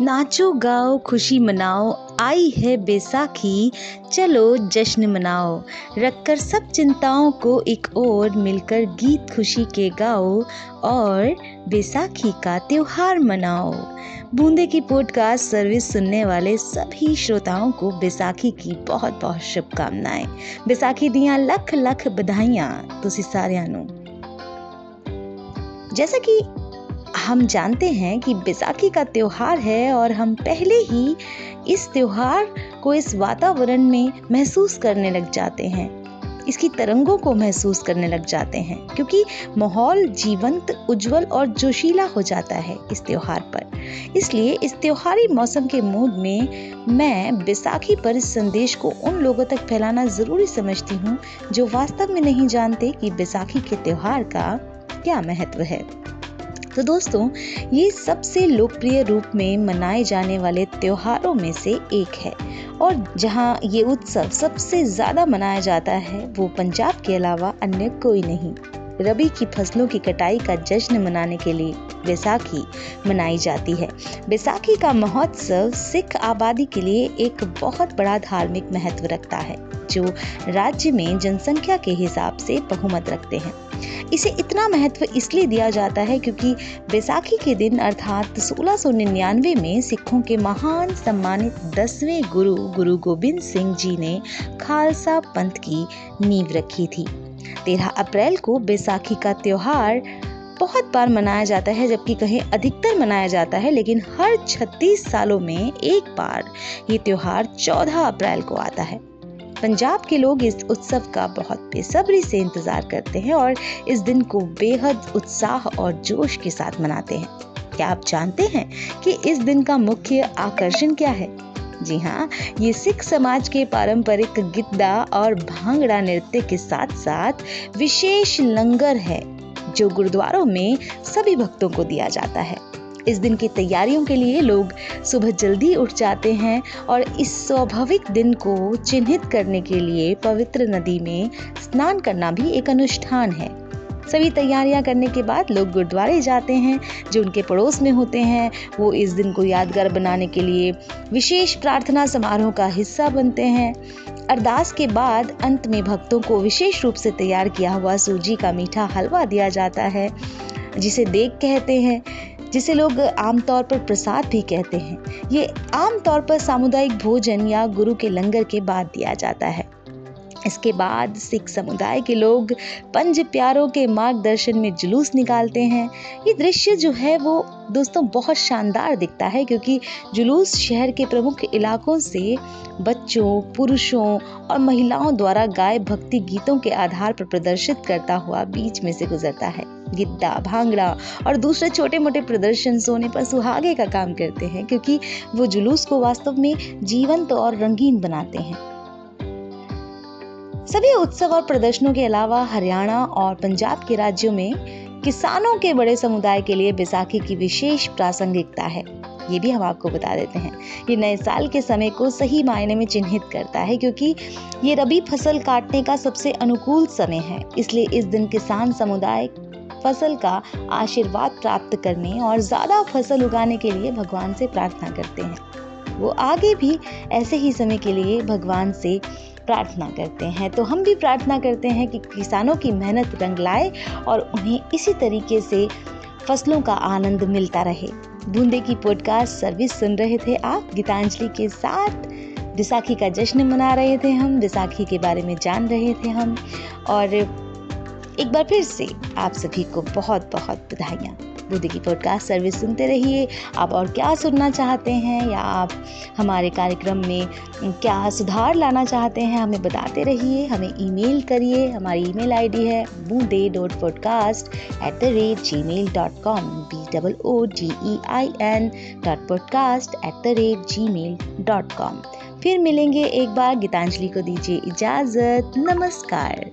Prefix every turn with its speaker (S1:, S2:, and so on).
S1: नाचो, गाओ, खुशी मनाओ, आई है बैसाखी, चलो जश्न मनाओ। रखकर सब चिंताओं को एक ओर मिलकर गीत खुशी के गाओ और बैसाखी का त्योहार मनाओ। बूंदे की पॉडकास्ट सर्विस सुनने वाले सभी श्रोताओं को बैसाखी की बहुत बहुत शुभकामनाएँ। बैसाखी दियाँ लख लख बधाइयाँ तुम सारू जैसा कि हम जानते हैं कि बैसाखी का त्यौहार है और हम पहले ही इस त्यौहार को इस वातावरण में महसूस करने लग जाते हैं। इसकी तरंगों को महसूस करने लग जाते हैं, क्योंकि माहौल जीवंत, उज्जवल और जोशीला हो जाता है इस त्यौहार पर। इसलिए इस त्यौहारी मौसम के मूड में मैं बैसाखी पर इस संदेश को उन लोगों तक फैलाना ज़रूरी समझती हूँ जो वास्तव में नहीं जानते कि बैसाखी के त्यौहार का क्या महत्व है? तो दोस्तों, ये सबसे लोकप्रिय रूप में मनाए जाने वाले त्योहारों में से एक है। और जहाँ ये उत्सव सबसे ज़्यादा मनाया जाता है, वो पंजाब के अलावा अन्य कोई नहीं। रबी की फ़सलों की कटाई का जश्न मनाने के लिए बैसाखी मनाई जाती है। बैसाखी का महोत्सव सिख आबादी के लिए एक बहुत बड़ा धार्मिक महत्व रखता है, जो राज्य में जनसंख्या के हिसाब से बहुमत रखते हैं। इसे इतना महत्व इसलिए दिया जाता है क्योंकि बैसाखी के दिन अर्थात 1699 में सिखों के महान सम्मानित दसवें गुरु गुरु गोबिंद सिंह जी ने खालसा पंथ की नींव रखी थी। 13 अप्रैल को बैसाखी का त्यौहार बहुत बार मनाया जाता है, जबकि कहीं अधिकतर मनाया जाता है, लेकिन हर 36 सालों में एक बार ये त्यौहार 14 अप्रैल को आता है। पंजाब के लोग इस उत्सव का बहुत बेसब्री से इंतज़ार करते हैं और इस दिन को बेहद उत्साह और जोश के साथ मनाते हैं। क्या आप जानते हैं कि इस दिन का मुख्य आकर्षण क्या है? जी हाँ ये सिख समाज के पारंपरिक गिद्दा और भांगड़ा नृत्य के साथ साथ विशेष लंगर है, जो गुरुद्वारों में सभी भक्तों को दिया जाता है। इस दिन की तैयारियों के लिए लोग सुबह जल्दी उठ जाते हैं और इस स्वाभाविक दिन को चिन्हित करने के लिए पवित्र नदी में स्नान करना भी एक अनुष्ठान है। सभी तैयारियाँ करने के बाद लोग गुरुद्वारे जाते हैं, जो उनके पड़ोस में होते हैं। वो इस दिन को यादगार बनाने के लिए विशेष प्रार्थना समारोह का हिस्सा बनते हैं। अरदास के बाद अंत में भक्तों को विशेष रूप से तैयार किया हुआ सूजी का मीठा हलवा दिया जाता है, जिसे देख कहते हैं। जिसे लोग आमतौर पर प्रसाद भी कहते हैं। ये आमतौर पर सामुदायिक भोजन या गुरु के लंगर के बाद दिया जाता है। इसके बाद सिख समुदाय के लोग पंज प्यारों के मार्गदर्शन में जुलूस निकालते हैं। ये दृश्य जो है वो दोस्तों बहुत शानदार दिखता है क्योंकि जुलूस शहर के प्रमुख इलाकों से बच्चों, पुरुषों और महिलाओं द्वारा गाय भक्ति गीतों के आधार पर प्रदर्शित करता हुआ बीच में से गुजरता है। गिद्दा, भांगड़ा और दूसरे छोटे मोटे प्रदर्शन सोने पर सुहागे का काम करते हैं, क्योंकि वो जुलूस को वास्तव में जीवंत और रंगीन बनाते हैं। सभी उत्सव और प्रदर्शनों के अलावा हरियाणा और पंजाब के राज्यों में किसानों के बड़े समुदाय के लिए बैसाखी की विशेष प्रासंगिकता है। ये भी हम आपको बता देते हैं। ये नए साल के समय को सही मायने में चिन्हित करता है, क्योंकि ये रबी फ़सल काटने का सबसे अनुकूल समय है। इसलिए इस दिन किसान समुदाय फ़सल का आशीर्वाद प्राप्त करने और ज़्यादा फ़सल उगाने के लिए भगवान से प्रार्थना करते हैं। वो आगे भी ऐसे ही समय के लिए भगवान से प्रार्थना करते हैं। तो हम भी प्रार्थना करते हैं कि किसानों की मेहनत रंग लाए और उन्हें इसी तरीके से फ़सलों का आनंद मिलता रहे। बूंदे की पॉडकास्ट सर्विस सुन रहे थे आप। गीतांजलि के साथ विसाखी का जश्न मना रहे थे हम। विसाखी के बारे में जान रहे थे हम। और एक बार फिर से आप सभी को बहुत बहुत बधाइयाँ। बुद्धि की पॉडकास्ट सर्विस सुनते रहिए। आप और क्या सुनना चाहते हैं या आप हमारे कार्यक्रम में क्या सुधार लाना चाहते हैं, हमें बताते रहिए। हमें ईमेल करिए। हमारी ईमेल आईडी है Boonde dot podcast at the rate gmail dot com B double O G E I N dot podcast at the rate gmail dot com फिर मिलेंगे एक बार। गीतांजलि को दीजिए इजाज़त। नमस्कार।